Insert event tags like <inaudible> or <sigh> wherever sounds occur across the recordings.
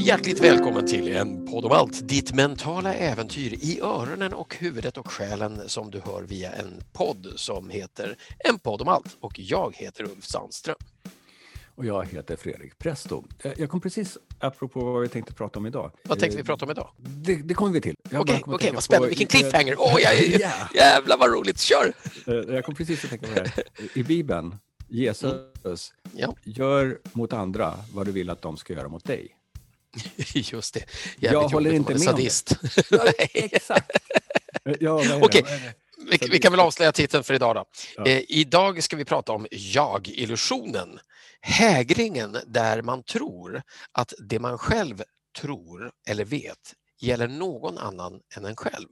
Hjärtligt välkommen till en podd om allt, ditt mentala äventyr i öronen och huvudet och själen som du hör via en podd som heter En podd om allt och jag heter Ulf Sandström. Och jag heter Fredrik Presto. Eh, jag kom precis, apropå vad vi tänkte prata om idag. Vad tänkte vi prata om idag? Det, det kommer vi till. Okej, okay, okay, vad spännande. Vilken cliffhanger! Åh, oh, jag, yeah. <laughs> jävlar vad roligt! Kör! Eh, jag kom precis att tänka på det här. I Bibeln, Jesus, mm. ja. gör mot andra vad du vill att de ska göra mot dig. <laughs> Just det. Jävligt <laughs> jag håller inte med sadist. om det. Exakt. Ja, Okej, vi, vi, kan väl avslöja titeln för idag då. Ja. Eh, idag ska vi prata om jag-illusionen. Hägringen där man tror att det man själv tror eller vet gäller någon annan än en själv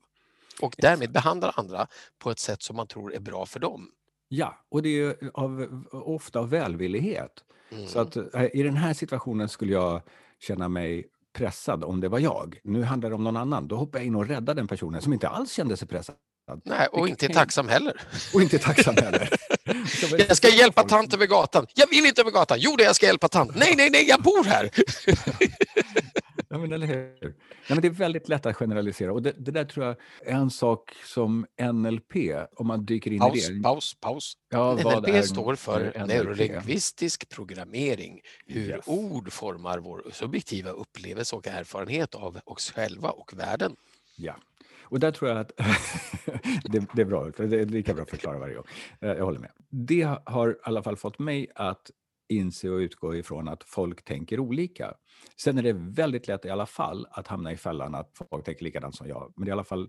och därmed behandlar andra på ett sätt som man tror är bra för dem. Ja, och det är av, ofta av välvillighet. Mm. Så att eh, i den här situationen skulle jag känna mig pressad om det var jag. Nu handlar det om någon annan. Då hoppar jag in och räddar den personen som inte alls kände sig pressad. Nej, och inte är tacksam heller. Och inte tacksam heller. <laughs> jag ska hjälpa tant över gatan. Jag vill inte över gatan. Jo, det jag ska hjälpa tant. Nej, nej, nej, jag bor här. <laughs> ja, men eller hur? Nej, men det är väldigt lätt att generalisera och det, det, där tror jag är en sak som NLP, om man dyker in paus, i det. Paus, paus. Ja, NLP är, står för neurolingvistisk programmering, hur yes. ord formar vår subjektiva upplevelse och erfarenhet av oss själva och världen. Ja, och där tror jag att <laughs> det, det, är bra, det är lika bra att förklara varje gång. Eh, jag håller med. Det har i alla fall fått mig att inse och utgå ifrån att folk tänker olika. Sen är det väldigt lätt i alla fall att hamna i fällan att folk tänker likadant som jag. Men det är i alla fall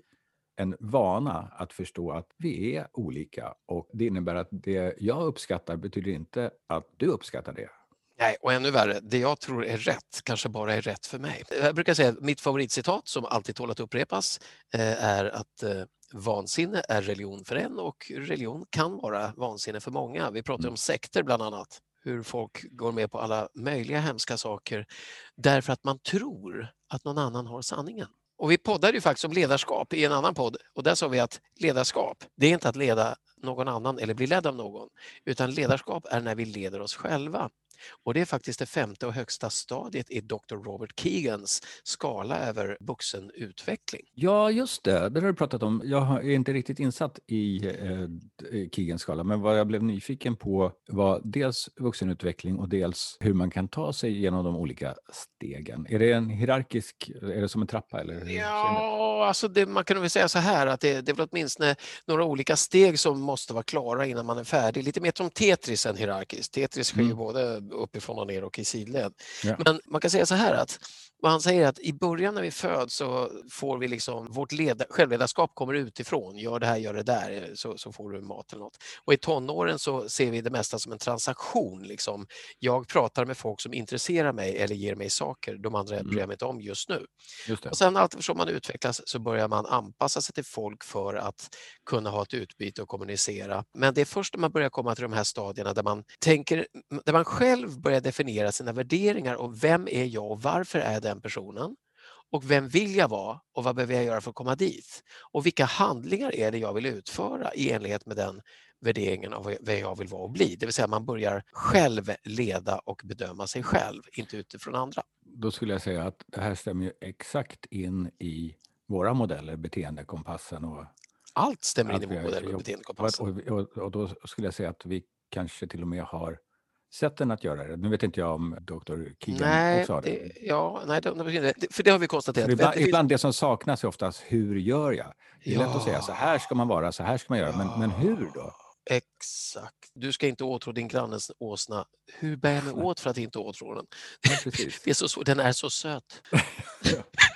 en vana att förstå att vi är olika och det innebär att det jag uppskattar betyder inte att du uppskattar det. Nej, och ännu värre, det jag tror är rätt kanske bara är rätt för mig. Jag brukar säga att mitt favoritcitat som alltid tål att upprepas eh, är att eh, vansinne är religion för en och religion kan vara vansinne för många. Vi pratar mm. om sekter bland annat, hur folk går med på alla möjliga hemska saker därför att man tror att någon annan har sanningen. Och vi poddade ju faktiskt om ledarskap i en annan podd och där sa vi att ledarskap, det är inte att leda någon annan eller bli ledd av någon, utan ledarskap är när vi leder oss själva. Och det är faktiskt det femte och högsta stadiet i Dr. Robert Keegans skala över vuxenutveckling. Ja, just det. Det har du pratat om. Jag är inte riktigt insatt i eh, Keegans skala, men vad jag blev nyfiken på var dels vuxenutveckling och dels hur man kan ta sig genom de olika stegen. Är det en hierarkisk, är det som en trappa? Eller ja, alltså det, man kan väl säga så här att det, det är väl åtminstone några olika steg som måste vara klara innan man är färdig. Lite mer som Tetris än hierarkiskt. Tetris sker mm. både uppifrån och ner och i sidled. Ja. Men man kan säga så här att han säger att i början när vi föds så får vi liksom, vårt led, självledarskap kommer utifrån. Gör det här, gör det där, så, så får du mat eller något. Och i tonåren så ser vi det mesta som en transaktion. Liksom. Jag pratar med folk som intresserar mig eller ger mig saker de andra mm. bryr jag mig inte om just nu. Just och sen allt eftersom man utvecklas så börjar man anpassa sig till folk för att kunna ha ett utbyte och kommunicera. Men det är först när man börjar komma till de här stadierna där man tänker, där man själv börjar definiera sina värderingar och vem är jag och varför är den personen? Och vem vill jag vara och vad behöver jag göra för att komma dit? Och vilka handlingar är det jag vill utföra i enlighet med den värderingen av vad jag vill vara och bli. Det vill säga man börjar själv leda och bedöma sig själv, inte utifrån andra. Då skulle jag säga att det här stämmer exakt in i våra modeller, beteendekompassen och allt stämmer in i vår modell och beteendekompassen. Och, och, och, då skulle jag säga att vi kanske till och med har sätten att göra det. Nu vet inte jag om Dr. Keegan nej, också har det. det. Ja, nej, för det har vi konstaterat. ibland, ibland det som saknas är oftast, hur gör jag? Det är ja. lätt att säga, så här ska man vara, så här ska man göra, men, men hur då? Exakt. Du ska inte åtrå din grannes åsna. Hur bär jag mig åt för att inte åtrå den? <laughs> Ja, det är så, den är så söt. <laughs>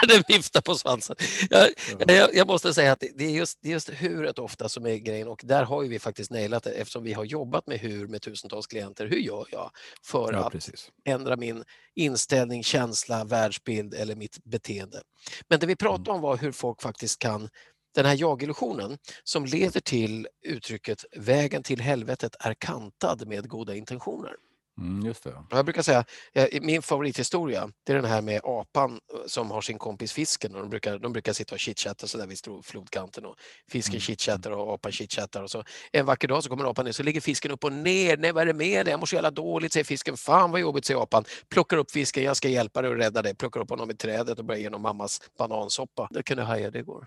när <laughs> den viftar på svansen. Jag, jag, jag, måste säga att det är just, det är just huret ofta som är grejen och där har vi faktiskt nailat det eftersom vi har jobbat med hur med tusentals klienter. Hur gör jag för ja, att precis. ändra min inställning, känsla, världsbild eller mitt beteende? Men det vi pratade mm. om var hur folk faktiskt kan den här jag-illusionen som leder till uttrycket vägen till helvetet är kantad med goda intentioner. Mm, just det. Jag brukar säga, eh, min favorithistoria, det är den här med apan eh, som har sin kompis fisken och de brukar, de brukar sitta och chitchatta så där vid flodkanten och fisken Mm. chitchattar och apan chitchattar och så en vacker dag så kommer apan ner så ligger fisken upp och ner. Nej, vad är det med dig? Jag mår så jävla dåligt, säger fisken. Fan vad jobbigt, säger apan. Plockar upp fisken, jag ska hjälpa dig och rädda dig. Plockar upp honom i trädet och börjar ge honom mammas banansoppa. Det kunde haja det igår.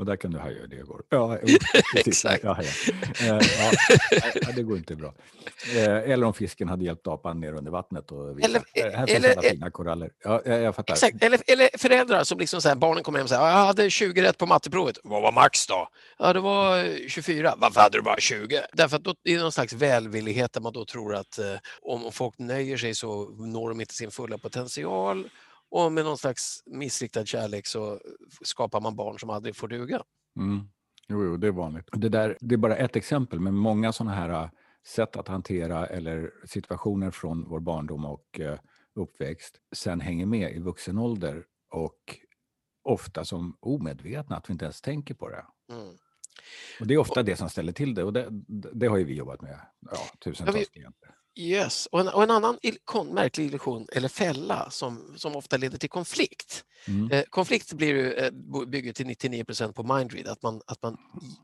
Och där kan du haja det går. Ja. <laughs> Exakt. Ja, ja. <laughs> Eh, ja, det går inte bra. Eh, Eller om fisken hade hjälpt apan ner under vattnet och Eller- "Eh, här finns eller- alla fina koraller. Ja, jag, fattar. Exakt. Eller, eller föräldrar som liksom så här, barnen kommer hem och säger jag hade 20 rätt på matteprovet. Vad var max då? Ja, det var eh, 24. Varför hade du bara 20? Därför att då, det är någon slags välvillighet där man då tror att eh, om folk nöjer sig så når de inte sin fulla potential. Och med någon slags missriktad kärlek så skapar man barn som aldrig får duga. Mm. Jo, jo, det är vanligt. Det, där, det är bara ett exempel, men många sådana här äh, sätt att hantera eller situationer från vår barndom och eh, uppväxt sen hänger med i vuxen ålder och ofta som omedvetna, att vi inte ens tänker på det. Mm. Och det är ofta det som ställer till det och det, det har ju vi jobbat med ja, tusentals Ja, vi- klienter. Yes, och en, och en annan il- märklig illusion eller fälla som, som ofta leder till konflikt. Mm. Eh, konflikt blir ju, eh, bygger till 99% på mindread, att man, att man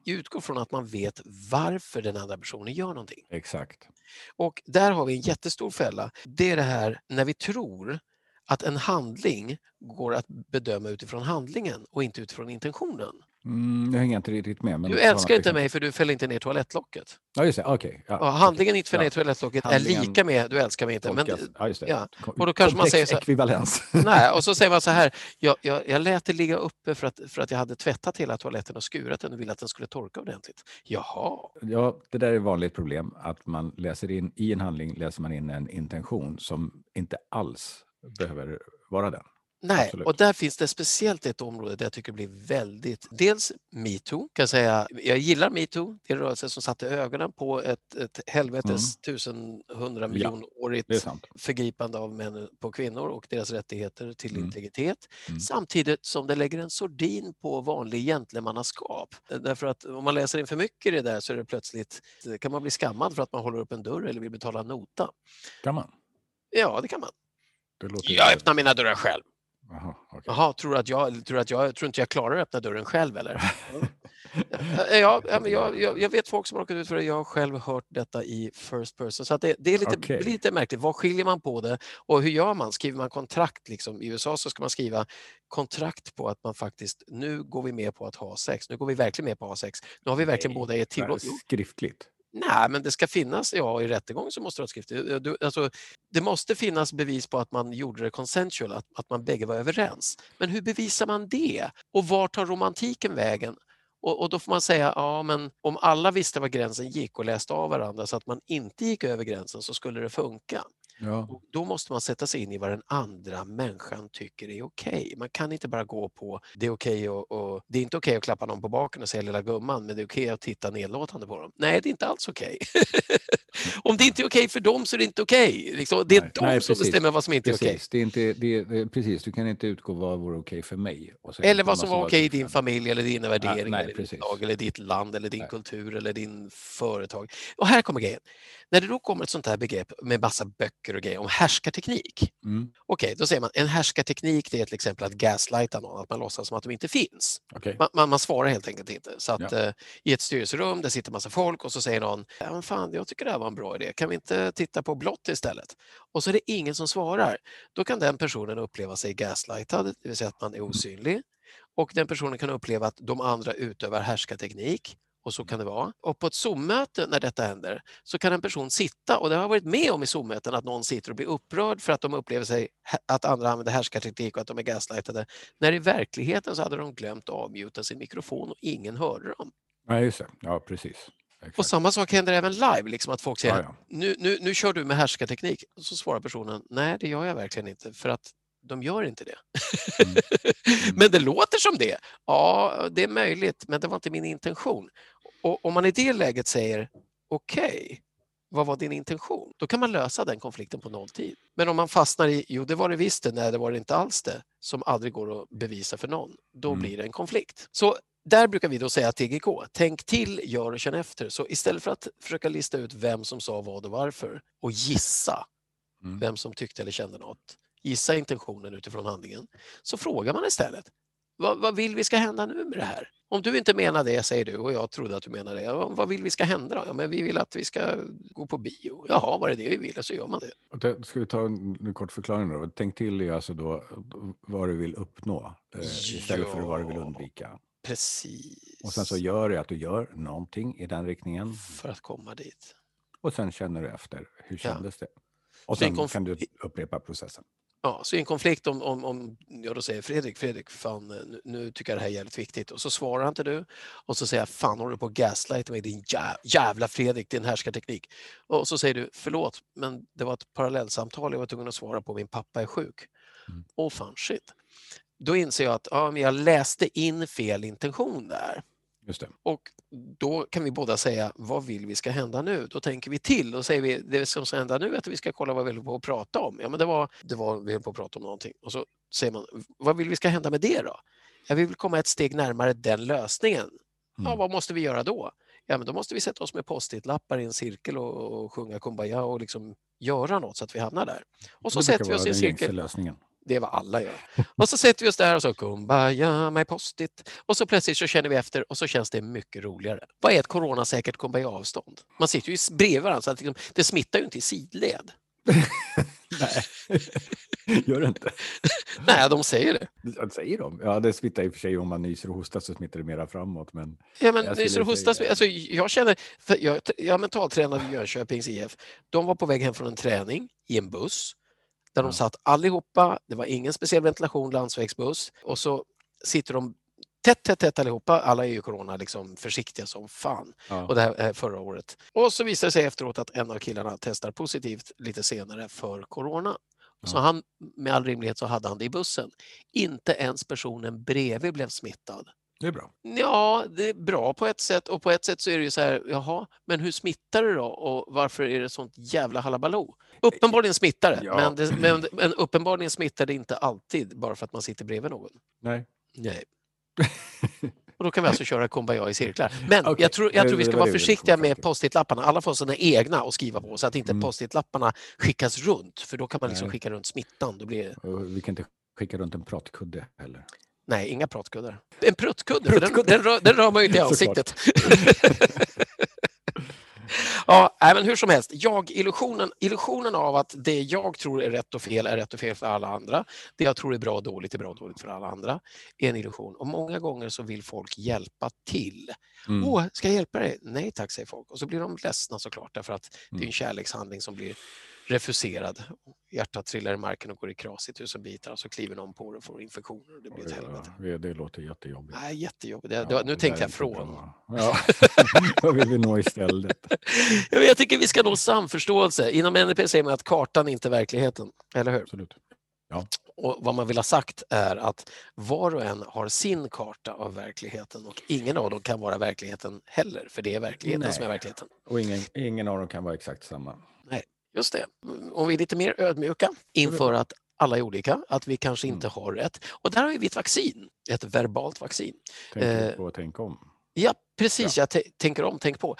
utgår från att man vet varför den andra personen gör någonting. Exakt. Och där har vi en jättestor fälla. Det är det här när vi tror att en handling går att bedöma utifrån handlingen och inte utifrån intentionen. Mm, jag hänger inte riktigt med. Men Du älskar inte exempel. mig för du fäller inte ner toalettlocket. Ja, just det. Okej. Ja, handlingen inte fäller Ja. ner toalettlocket är Handlingen lika med du älskar mig inte. Men, ja, just det. ja. Och då kanske man säger så här- ekvivalens. <laughs> Nej, och så säger man så här, jag, jag, jag lät det ligga uppe för att, för att jag hade tvättat hela toaletten och skurat den och ville att den skulle torka ordentligt. Jaha, Ja, det där är ett vanligt problem, att man läser in, i en handling läser man in en intention som inte alls behöver vara den. Nej, Absolut. och där finns det speciellt ett område där jag tycker blir väldigt, dels metoo, kan jag säga, jag gillar metoo, det är en rörelse som satte ögonen på ett, ett helvetes tusen, hundra miljonårigt Det sant. förgripande av män på kvinnor och deras rättigheter till Mm. integritet. Mm. Samtidigt som det lägger en sordin på vanlig gentlemannaskap. Därför att om man läser in för mycket i det där så är det plötsligt, kan man bli skammad för att man håller upp en dörr eller vill betala en nota. Kan man? Ja, det kan man. Det låter Jag öppnar mina dörrar själv. Jaha, tror att jag, tror att jag, tror inte jag klarar att öppna dörren själv eller? <laughs> Ja, ja, jag, jag, jag vet folk som har råkat ut för det. Jag har själv hört detta i first person. Så det, det är lite, blir lite märkligt. Vad skiljer man på det och hur gör man? Skriver man kontrakt? Liksom? I USA så ska man skriva kontrakt på att man faktiskt, nu går vi med på att ha sex. Nu går vi verkligen med på att ha sex. Nu har vi verkligen Nej, båda gett tillåtelse. Skriftligt? Nej, men det ska finnas, ja, i rättegång så måste du ha skriftligt. Eh, eh, du, alltså, det måste finnas bevis på att man gjorde det consensual, att, att man bägge var överens. Men hur bevisar man det? Och var tar romantiken vägen? Och, och då får man säga, ja men om alla visste var gränsen gick och läste av varandra så att man inte gick över gränsen så skulle det funka. Ja. Och då måste man sätta sig in i vad den andra människan tycker är okej. Man kan inte bara gå på det är okej och, och det är inte okej att klappa någon på baken och säga lilla gumman, men det är okej att titta nedlåtande på dem. Nej, det är inte alls okej. <laughs> Om det inte är okej för dem så är det inte okej. Liksom, det är Nej, de nej, som precis. bestämmer vad som inte är okej. Precis, det är inte, det är, precis, du kan inte utgå vad vore okej för mig. Eller vad som var okej i din familj eller dina värderingar, nej, eller ditt lag, eller ditt land, eller din kultur eller din företag. Och här kommer grejen. När det då kommer ett sånt här begrepp med massa böcker och grejer om härskarteknik. Mm, Okej, då säger man en härskarteknik det är till exempel att gaslighta någon, att man låtsas som att de inte finns. Man, man, man svarar helt enkelt inte. Så att Ja. eh, i ett styrelserum, där sitter massa folk och så säger någon, ja men fan, jag tycker det här var en bra idé, kan vi inte titta på blått istället? Och så är det ingen som svarar. Då kan den personen uppleva sig gaslightad, det vill säga att man är osynlig. Och den personen kan uppleva att de andra utövar härskarteknik. Och så kan det vara. Och på ett Zoom-möte när detta händer så kan en person sitta, och det har jag varit med om i Zoom-möten, att någon sitter och blir upprörd för att de upplever sig att andra använder härskarteknik och att de är gaslightade. När i verkligheten så hade de glömt avmuta sin mikrofon och ingen hörde dem. Ja, just det. Ja, precis. Exakt. Och samma sak händer även live, liksom att folk säger ja, ja. nu, nu, nu kör du med härskarteknik. Och så svarar personen, nej det gör jag verkligen inte för att de gör inte det. Mm. <laughs> Mm. men det låter som det. Ja, det är möjligt, men det var inte min intention. Och om man i det läget säger, okej, vad var din intention? Då kan man lösa den konflikten på nolltid. Men om man fastnar i, jo det var det visst det, nej det var det inte alls det, som aldrig går att bevisa för någon, då Mm. blir det en konflikt. Så där brukar vi då säga TGK, tänk till, gör och känn efter. Så istället för att försöka lista ut vem som sa vad och varför och gissa Mm. vem som tyckte eller kände något, gissa intentionen utifrån handlingen, så frågar man istället. Vad, vad vill vi ska hända nu med det här? Om du inte menar det, säger du, och jag trodde att du menade det. Ja, vad vill vi ska hända då? Ja, men vi vill att vi ska gå på bio. Jaha, var det det vi vill? Så gör man det. Ska vi ta en, kort förklaring då? Tänk till är alltså då vad du vill uppnå eh, istället för vad du vill Ja. undvika. Precis. Och sen så gör det att du gör någonting i den riktningen För att komma dit. och sen känner du efter. Hur Ja. kändes det? Och sen konf- kan du upprepa processen. Ja, så i en konflikt om, om, om jag då säger Fredrik, Fredrik, fan, nu, nu tycker jag det här är jävligt viktigt. Och så svarar inte du. Och så säger jag, fan håller du på att gaslighta mig din jä- jävla Fredrik, din härskarteknik. Och så säger du, förlåt, men det var ett parallellsamtal jag var tvungen att svara på, min pappa är sjuk. Mm. Och fan shit. Då inser jag att ja, men jag läste in fel intention där. Just det. Och då kan vi båda säga, vad vill vi ska hända nu? Då tänker vi till och säger vi, det som ska hända nu är att vi ska kolla vad vi håller på att prata om. Ja, men det var, det var vi höll på att prata om någonting. Och så säger man, vad vill vi ska hända med det då? Ja, vi vill komma ett steg närmare den lösningen. Ja, Mm. vad måste vi göra då? Ja, men då måste vi sätta oss med post-it-lappar i en cirkel och, och sjunga Kumbaya och liksom göra något så att vi hamnar där. Och så sätter vi oss i en cirkel. lösningen. Det är vad alla gör. Och så sätter vi oss där och så kumbaya med post-it. Och så plötsligt så känner vi efter och så känns det mycket roligare. Vad är ett coronasäkert kumbaya-avstånd? Man sitter ju i- bredvid varandra så att liksom, det smittar ju inte i sidled. <laughs> Nej, gör det inte. <laughs> Nej, de säger det. Vad säger de? Ja, det smittar i och för sig om man nyser och hostar så smittar det mera framåt. Men Ja, men nyser och hostas. säga- Alltså, jag känner, jag, jag mentaltränade i Jönköpings IF. De var på väg hem från en träning i en buss där de satt allihopa. Det var ingen speciell ventilation, landsvägsbuss. Och så sitter de tätt, tätt, tätt allihopa. Alla är ju corona liksom försiktiga som fan. ja, Och det här är förra året. Och så visar det sig efteråt att en av killarna testar positivt lite senare för corona. Så han, med all rimlighet så hade han det i bussen. Inte ens personen bredvid blev smittad. Det är bra. Ja, det är bra på ett sätt och på ett sätt så är det ju så här, jaha, men hur smittar det då och varför är det sånt jävla halabaloo? Uppenbarligen smittar det, Ja. men, det men, men uppenbarligen smittar det inte alltid bara för att man sitter bredvid någon. Nej. Nej. <laughs> Och då kan vi alltså köra kumbaya i cirklar. Men Okej, jag, tror, jag tror vi ska var vara försiktiga med post-it-lapparna. Alla får sina egna att skriva på så att inte Mm. post-it-lapparna skickas runt. För då kan man liksom Nej. skicka runt smittan. Då blir vi kan inte skicka runt en pratkudde heller. Nej, inga pratkuddar. En pruttkudde, för den, den, rör, den rör man ju inte <laughs> i ansiktet. <laughs> Ja, men hur som helst, jag-illusionen illusionen av att det jag tror är rätt och fel är rätt och fel för alla andra. Det jag tror är bra och dåligt är bra och dåligt för alla andra. är en illusion. Och många gånger så vill folk hjälpa till. Mm. Åh, ska jag hjälpa dig? Nej tack, säger folk. Och så blir de ledsna såklart därför att det är Mm. en kärlekshandling som blir refuserad. Hjärtat trillar i marken och går i kras i tusen bitar och så kliver någon på det och får infektioner och det blir ett helvete. Ja, det, det låter jättejobbigt. Nej, jättejobbigt. Det, det, Ja, var- nu det tänkte är jag från. Ja. <laughs> Vad vill vi nå istället? <laughs> Ja, Jag tycker vi ska nå samförståelse. Inom NLP säger man att kartan är inte verkligheten, eller hur? Absolut. Och vad man vill ha sagt är att var och en har sin karta av verkligheten och ingen av dem kan vara verkligheten heller, för det är verkligheten Nej. som är verkligheten. Och ingen, ingen av dem kan vara exakt samma. Just det. Om vi är lite mer ödmjuka inför att alla är olika, att vi kanske inte har rätt. Och där har vi ett vaccin, ett verbalt vaccin. Tänk Eh, på att tänka om. Ja, precis. Jag t- tänker om, tänk på.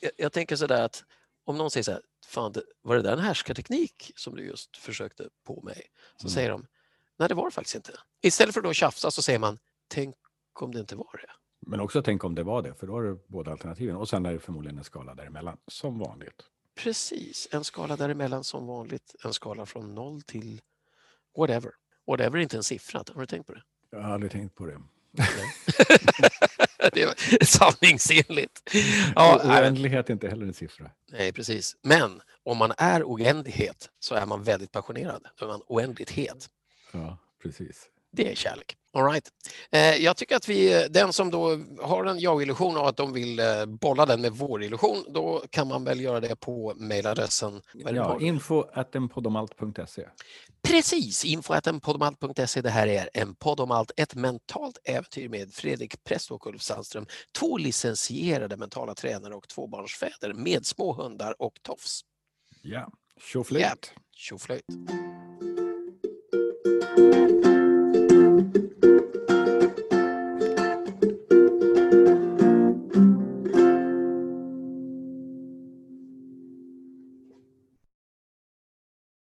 Jag, jag tänker sådär att om någon säger så här, Fan, var det där en härskarteknik som du just försökte på mig? Så Mm. säger de, nej det var det faktiskt inte. Istället för att då tjafsa så säger man, tänk om det inte var det. Men också tänk om det var det, för då har du båda alternativen. Och sen är det förmodligen en skala däremellan, som vanligt. Precis, en skala däremellan som vanligt. En skala från noll till whatever. Whatever är inte en siffra, har du tänkt på det? Jag har aldrig tänkt på det. <laughs> det är sanningsenligt. Ja, oändlighet är inte heller en siffra. nej, precis. Men om man är oändlighet så är man väldigt passionerad. Då är man oändligt het. Ja, precis. Det är kärlek. All right. eh, jag tycker att vi, den som då har en jag-illusion och att de vill eh, bolla den med vår illusion, då kan man väl göra det på mejladressen. Ja, på? info at enpodomalt.se. Precis, info.enpodomalt.se. Det här är En podd om allt, ett mentalt äventyr med Fredrik Präst och Ulf Sandström. Två licensierade mentala tränare och tvåbarnsfäder med små hundar och tofs. Ja, tjoflöjt. Tjoflöjt.